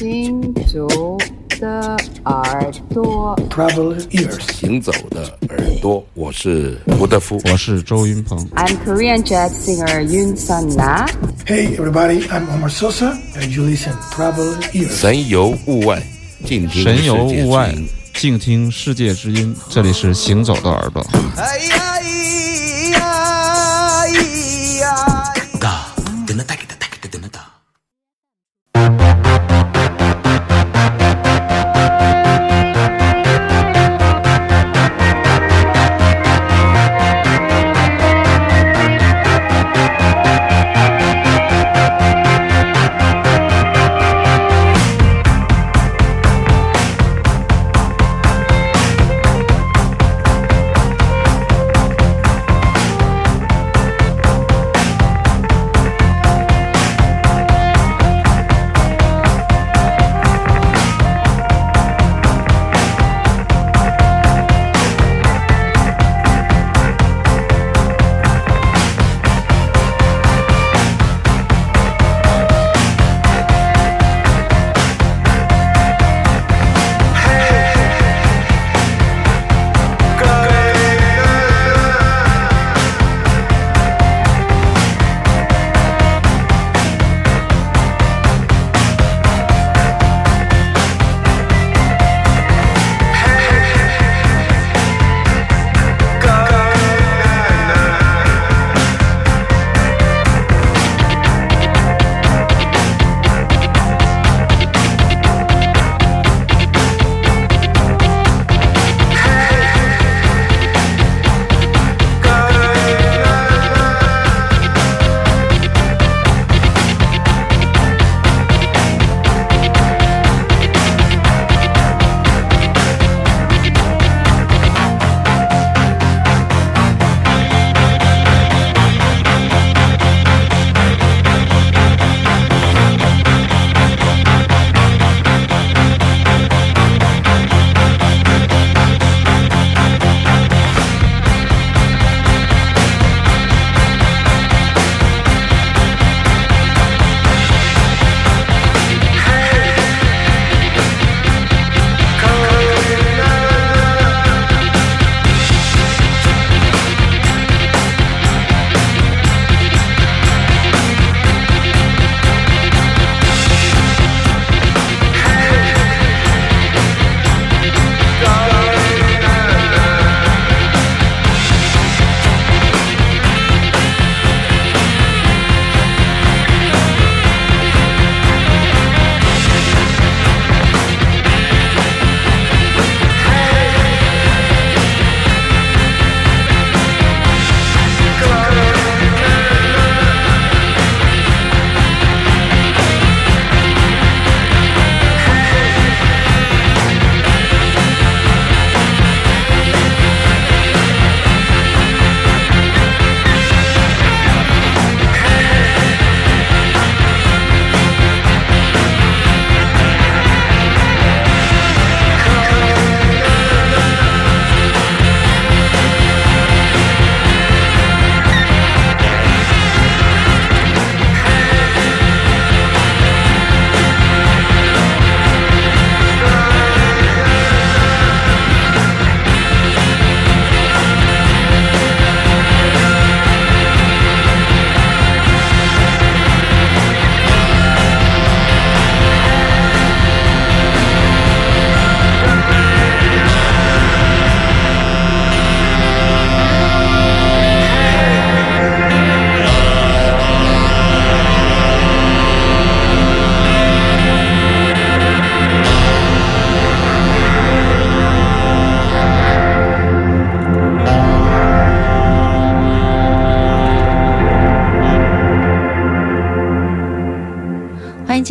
行走的耳朵。Traveler ears. 行走的耳朵，我是吴德夫。我是周云鹏。I'm Korean jazz singer Yoon Sun Na. Hey, everybody, I'm Omar Sosa, and you listen Traveler ears. 神游物外，静听神游世界之物外音，静听世界之音。这里是行走的耳朵。哎呀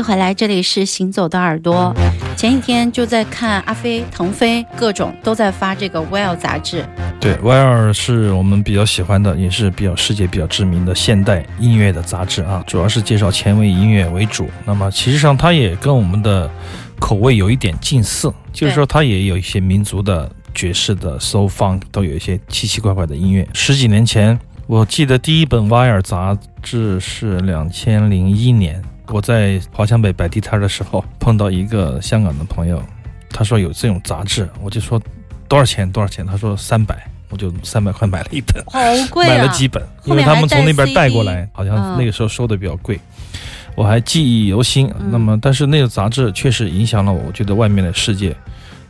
迎回来，这里是行走的耳朵。前几天就在看阿飞、腾飞，各种都在发这个《Well》杂志。对，Wire 是我们比较喜欢的，也是比较世界比较知名的现代音乐的杂志啊，主要是介绍前卫音乐为主。那么其实上它也跟我们的口味有一点近似，就是说它也有一些民族的、爵士的、soul funk 都有一些奇奇怪怪的音乐。十几年前，我记得第一本 Wire 杂志是两千零一年我在华强北摆地摊的时候，碰到一个香港的朋友，他说有这种杂志，我就说多少钱多少钱，他说三百，我就三百块买了一本，好贵啊！买了几本，因为他们从那边带过来，好像嗯那个时候收的比较贵。我还记忆犹新。嗯那么，但是那个杂志确实影响了我，我觉得外面的世界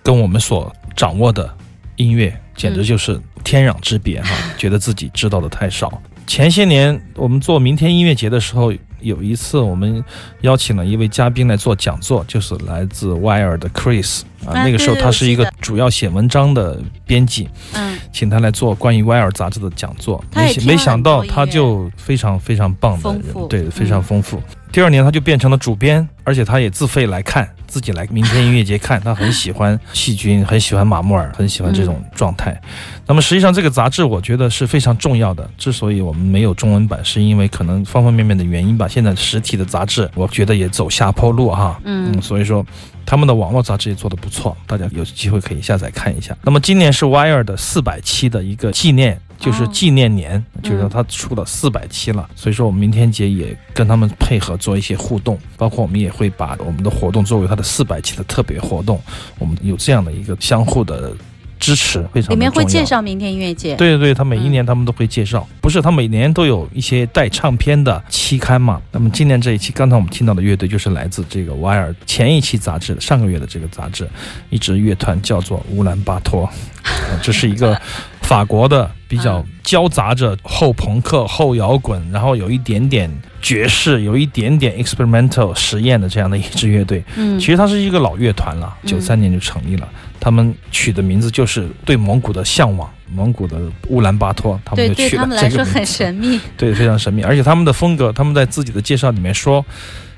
跟我们所掌握的音乐简直就是天壤之别哈、觉得自己知道的太少。前些年我们做明天音乐节的时候，有一次我们邀请了一位嘉宾来做讲座，就是来自 Wire 的 Chris 啊，啊那个时候他是一个主要写文章的编辑，嗯，请他来做关于 Wire 杂志的讲座，没没想到他就非常非常棒的人，对，非常嗯丰富。第二年他就变成了主编，而且他也自费来看，自己来明天音乐节看，他很喜欢细菌，很喜欢马穆尔，很喜欢这种状态。那么实际上这个杂志我觉得是非常重要的，之所以我们没有中文版，是因为可能方方面面的原因吧。现在实体的杂志我觉得也走下坡路哈，嗯所以说他们的网络杂志也做得不错，大家有机会可以下载看一下。那么今年是 Wire 的四百期的一个纪念。就是哦纪念年，就是说嗯它出了四百期了，所以说我们明天节也跟他们配合做一些互动，包括我们也会把我们的活动作为它的四百期的特别活动，我们有这样的一个相互的支持，非常的里面会介绍明天音乐节。对对对，他每一嗯年他们都会介绍，不是他每年都有一些带唱片的期刊嘛？那么今年这一期，刚才我们听到的乐队就是来自这个 Wire 前一期杂志上个月的这个杂志，一支乐团叫做乌兰巴托，呃这是一个法国的比较交杂着后朋克、后摇滚，然后有一点点爵士，有一点点 experimental 实验的这样的一支乐队。嗯其实它是一个老乐团了，嗯九三年就成立了。他们取的名字就是对蒙古的向往，蒙古的乌兰巴托，他们，就取了对他们来说很这个名字。神秘。对，非常神秘。而且他们的风格，他们在自己的介绍里面说，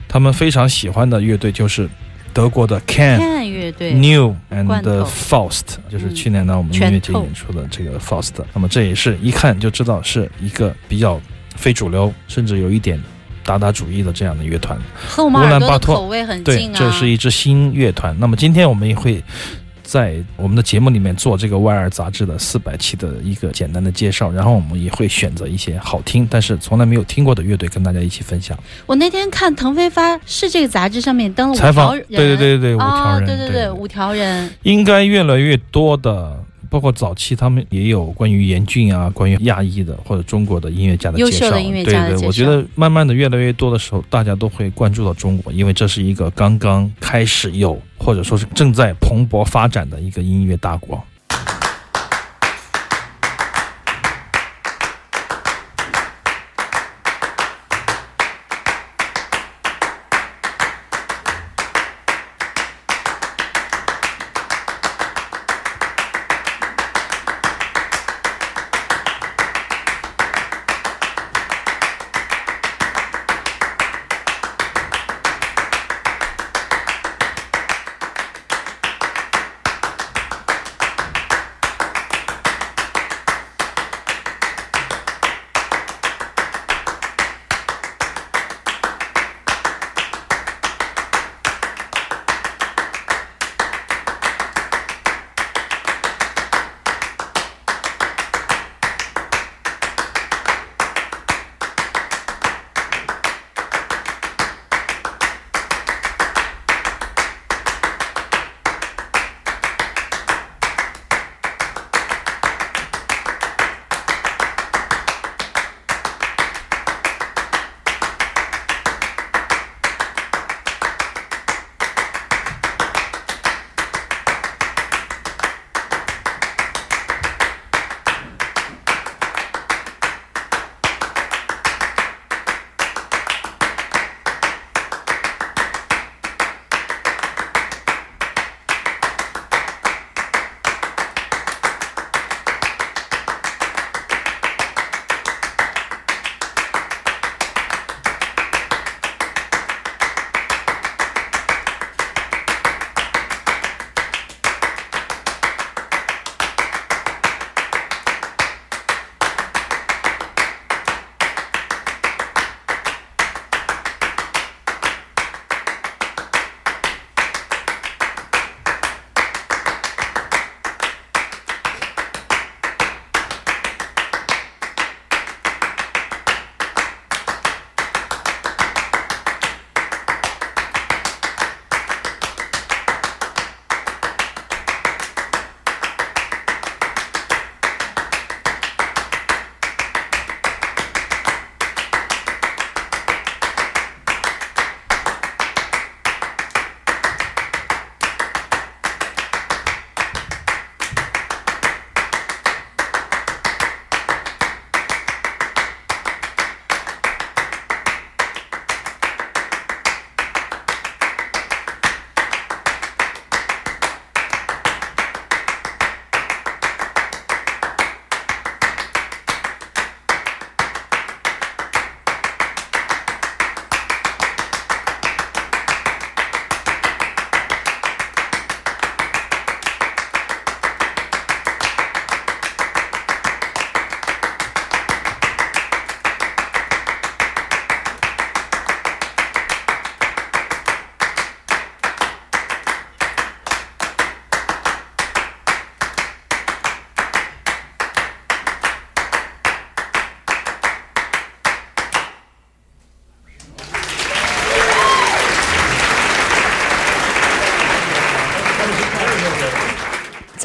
他们非常喜欢的乐队就是德国的 Can。看乐队，New and Faust，就是嗯去年呢我们音乐节演出的这个 Faust，那么这也是一看就知道是一个比较非主流，甚至有一点达达主义的这样的乐团。和我们耳朵的乌兰巴托口味很对近，啊。这是一支新乐团。那么今天我们也会在我们的节目里面做这个《Y 二》杂志的四百期的一个简单的介绍，然后我们也会选择一些好听但是从来没有听过的乐队跟大家一起分享。我那天看腾飞发是这个杂志上面登了五采访条人，对对对对五条哦，人对对对五条人，应该越来越多的。包括早期他们也有关于严峻啊，关于亚裔的或者中国的音乐家的介绍，优秀的音乐家对对，我觉得慢慢的越来越多的时候，大家都会关注到中国，因为这是一个刚刚开始有或者说是正在蓬勃发展的一个音乐大国。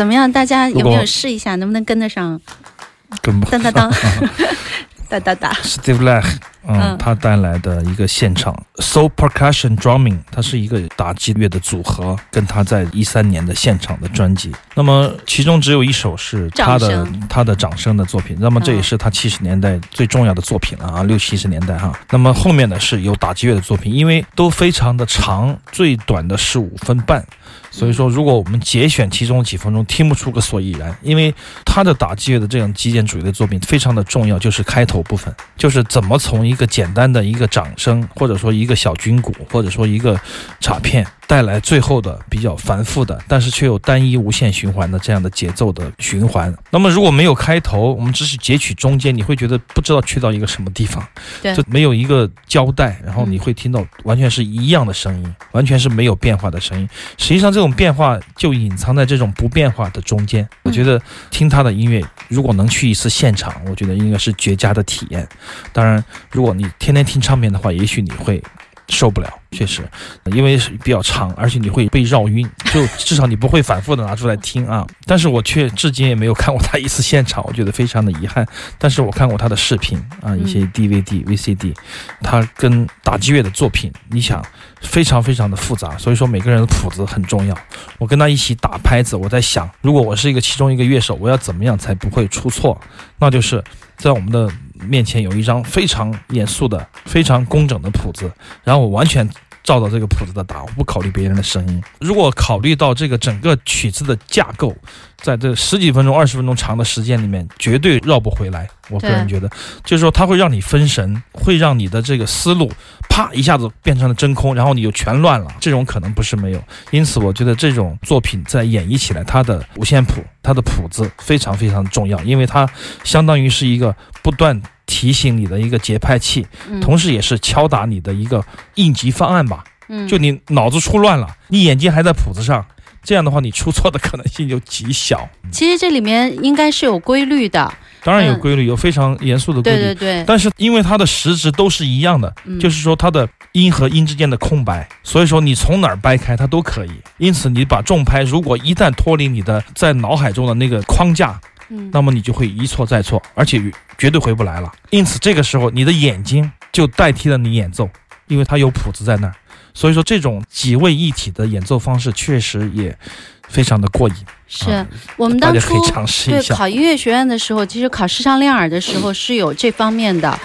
么样？大家有没有试一下？能不能跟得上？跟不当当当，哒哒哒。Steve Lack，嗯，嗯他带来的一个现场 Soul Percussion Drumming，它是一个打击乐的组合，跟他在一三年的现场的专辑。那么其中只有一首是他的他的掌声的作品，那么这也嗯是他七十年代最重要的作品了啊，六七十年代哈。那么后面呢是有打击乐的作品，因为都非常的长，最短的是五分半。所以说，如果我们节选其中几分钟，听不出个所以然，因为他的打击乐的这种极简主义的作品非常的重要，就是开头部分，就是怎么从一个简单的一个掌声，或者说一个小军鼓，或者说一个镲片，带来最后的比较繁复的，但是却又单一无限循环的这样的节奏的循环。那么如果没有开头，我们只是截取中间，你会觉得不知道去到一个什么地方，对就没有一个交代，然后你会听到完全是一样的声音，完全是没有变化的声音。实际上，这种变化就隐藏在这种不变化的中间。我觉得听他的音乐，如果能去一次现场，我觉得应该是绝佳的体验。当然，如果你天天听唱片的话，也许你会受不了，确实，因为是比较长，而且你会被绕晕，就至少你不会反复的拿出来听啊。但是我却至今也没有看过他一次现场，我觉得非常的遗憾。但是我看过他的视频啊，一些 DVD、VCD，他跟打击乐的作品，你想非常非常的复杂，所以说每个人的谱子很重要。我跟他一起打拍子，我在想，如果我是一个其中一个乐手，我要怎么样才不会出错？那就是在我们的面前有一张非常严肃的、非常工整的谱子，然后我完全。照着这个谱子的打，我不考虑别人的声音。如果考虑到这个整个曲子的架构，在这十几分钟、二十分钟长的时间里面，绝对绕不回来。我个人觉得，就是说它会让你分神，会让你的这个思路啪一下子变成了真空，然后你就全乱了。这种可能不是没有，因此我觉得这种作品在演绎起来，它的五线谱、它的谱子非常非常重要，因为它相当于是一个不断提醒你的一个节拍器，嗯同时也是敲打你的一个应急方案吧。嗯就你脑子出乱了，你眼睛还在谱子上，这样的话你出错的可能性就极小。其实这里面应该是有规律的，当然有嗯规律，有非常严肃的规律。对对对，但是因为它的实质都是一样的，嗯就是说它的音和音之间的空白，所以说你从哪儿掰开它都可以。因此你把重拍如果一旦脱离你的在脑海中的那个框架，嗯那么你就会一错再错，而且绝对回不来了。因此这个时候你的眼睛就代替了你演奏，因为它有谱子在那儿。所以说这种几位一体的演奏方式确实也非常的过瘾，是啊我们当初对。考音乐学院的时候，其实考视唱练耳的时候是有这方面的。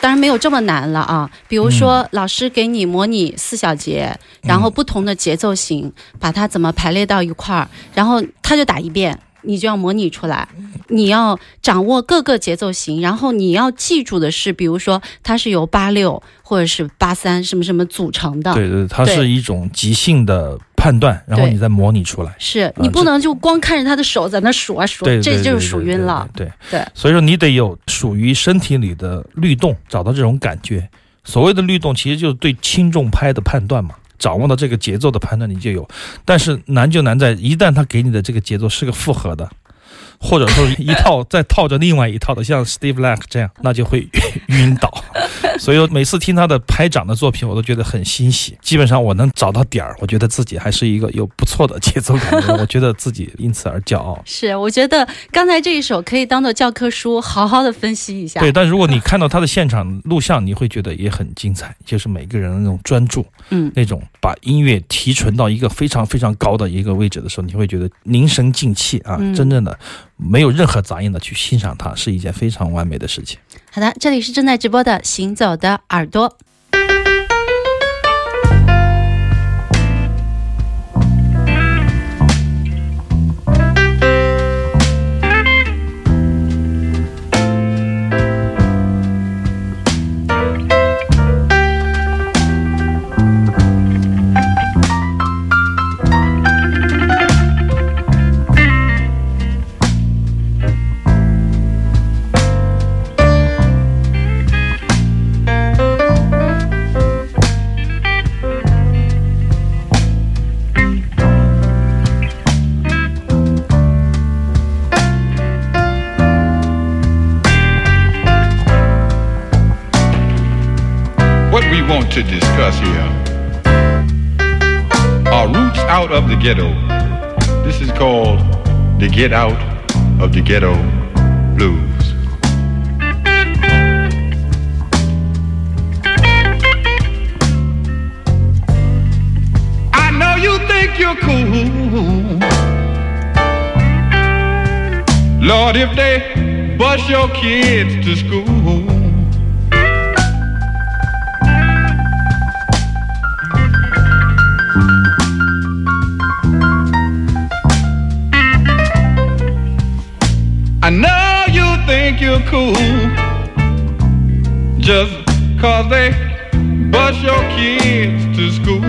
当然没有这么难了啊！比如说，嗯老师给你模拟四小节，然后不同的节奏型，把它怎么排列到一块儿，然后他就打一遍，你就要模拟出来。你要掌握各个节奏型，然后你要记住的是，比如说它是由八六或者是八三什么什么组成的。对对，它是一种即兴的判断，然后你再模拟出来。是你不能就光看着他的手在那数啊数，这就是数晕了。对对对所以说你得有属于身体里的律动，找到这种感觉。所谓的律动，其实就是对轻重拍的判断嘛。掌握到这个节奏的判断，你就有。但是难就难在，一旦他给你的这个节奏是个复合的，或者说一套再套着另外一套的，像 Steve Lack 这样，那就会晕倒。所以说每次听他的拍掌的作品，我都觉得很欣喜。基本上我能找到点儿，我觉得自己还是一个有不错的节奏感的人，我觉得自己因此而骄傲。是，我觉得刚才这一首可以当做教科书，好好的分析一下。对，但如果你看到他的现场录像，你会觉得也很精彩，就是每个人的那种专注，嗯，那种把音乐提纯到一个非常非常高的一个位置的时候，你会觉得凝神静气啊，嗯真正的没有任何杂音的去欣赏它，是一件非常完美的事情。好的，这里是正在直播的《行走的耳朵》。Ghetto. This is called to get out of the ghetto blues. I know you think you're cool. Lord, if they bus your kids to school. Cool just cause they bus your kids to school.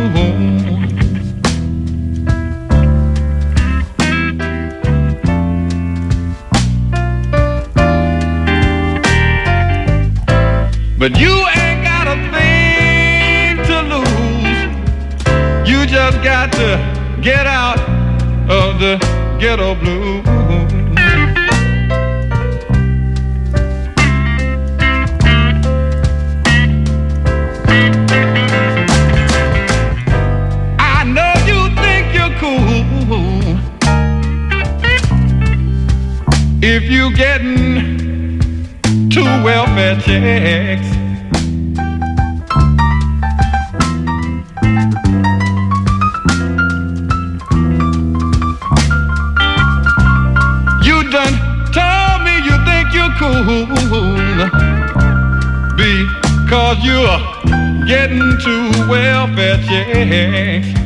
But you ain't got a thing to lose. You just got to get out of the ghetto blues. You getting two welfare checks. You done told me you think you're cool because you're getting two welfare checks.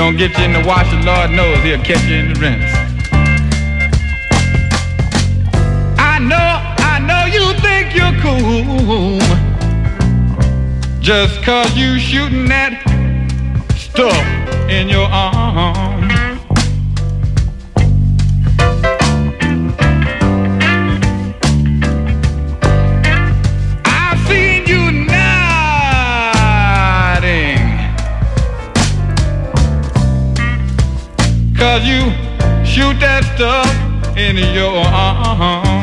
Don't get you in the wash, the Lord knows he'll catch you in the rinse. I know, I know you think you're cool. Just cause you shooting that stuff in your arm. Cause you shoot that stuff in your arm.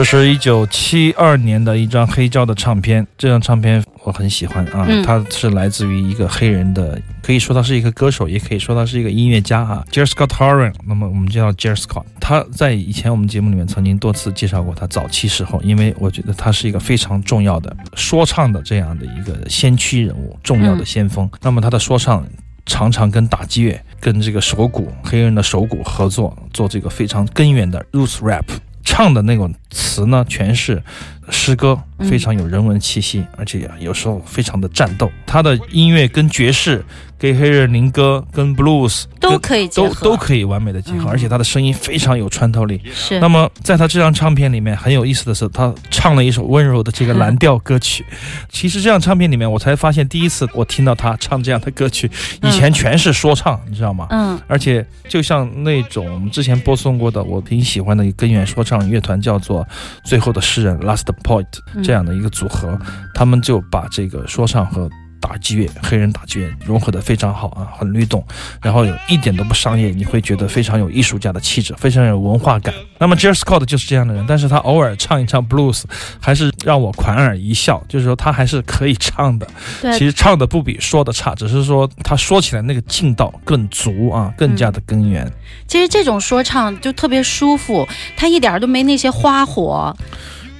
这是一九七二年的一张黑胶的唱片，这张唱片我很喜欢啊，嗯它是来自于一个黑人的，可以说他是一个歌手，也可以说他是一个音乐家啊 j e r Scott Horan。那么我们就叫 j e r Scott。他在以前我们节目里面曾经多次介绍过他早期时候，因为我觉得他是一个非常重要的说唱的这样的一个先驱人物，重要的先锋。那么他的说唱。常常跟打击乐、跟这个手鼓、黑人的手鼓合作，做这个非常根源的 roots rap，唱的那种词呢，全是诗歌，非常有人文气息，而且有时候非常的战斗。他的音乐跟爵士、给黑人民歌跟 blues 都可以都都可以完美的结合，嗯而且他的声音非常有穿透力。是那么在他这张唱片里面很有意思的是，他唱了一首温柔的这个蓝调歌曲。其实这张唱片里面，我才发现第一次我听到他唱这样的歌曲，以前全是说唱，你知道吗？嗯而且就像那种我们之前播送过的，我挺喜欢的一个根源说唱乐团，叫做最后的诗人 Last Point 嗯这样的一个组合，他们就把这个说唱和打击乐、黑人打击乐融合的非常好啊，很律动，然后有一点都不商业，你会觉得非常有艺术家的气质，非常有文化感。那么 Jer Scott 就是这样的人，但是他偶尔唱一唱 blues，还是让我莞尔一笑，就是说他还是可以唱的。对其实唱的不比说的差，只是说他说起来那个劲道更足啊，更加的根源。其实这种说唱就特别舒服，他一点儿都没那些花火，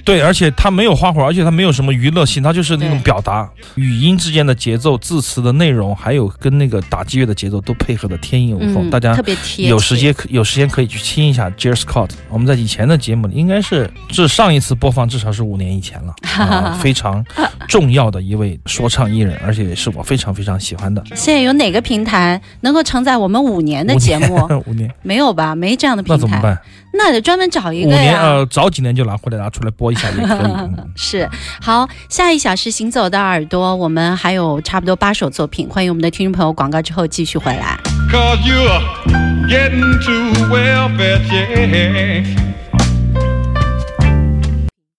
对，而且他没有花活，而且他没有什么娱乐性，他就是那种表达语音之间的节奏、字词的内容，还有跟那个打击乐的节奏都配合的天衣无缝。嗯，大家特别贴。有时间有时间可以去听一下 Jer Scott。我们在以前的节目里，应该是至上一次播放至少是五年以前了，啊、非常重要的一位说唱艺人，而且也是我非常非常喜欢的。现在有哪个平台能够承载我们五年的节目？五年，没有吧？没这样的平台，那怎么办？那得专门找一个五年呀。呃，早几年就拿回来拿出来播一下也可以。嗯 是好，下一小时行走的耳朵，我们还有差不多八首作品，欢迎我们的听众朋友广告之后继续回来。Cause you're getting too well.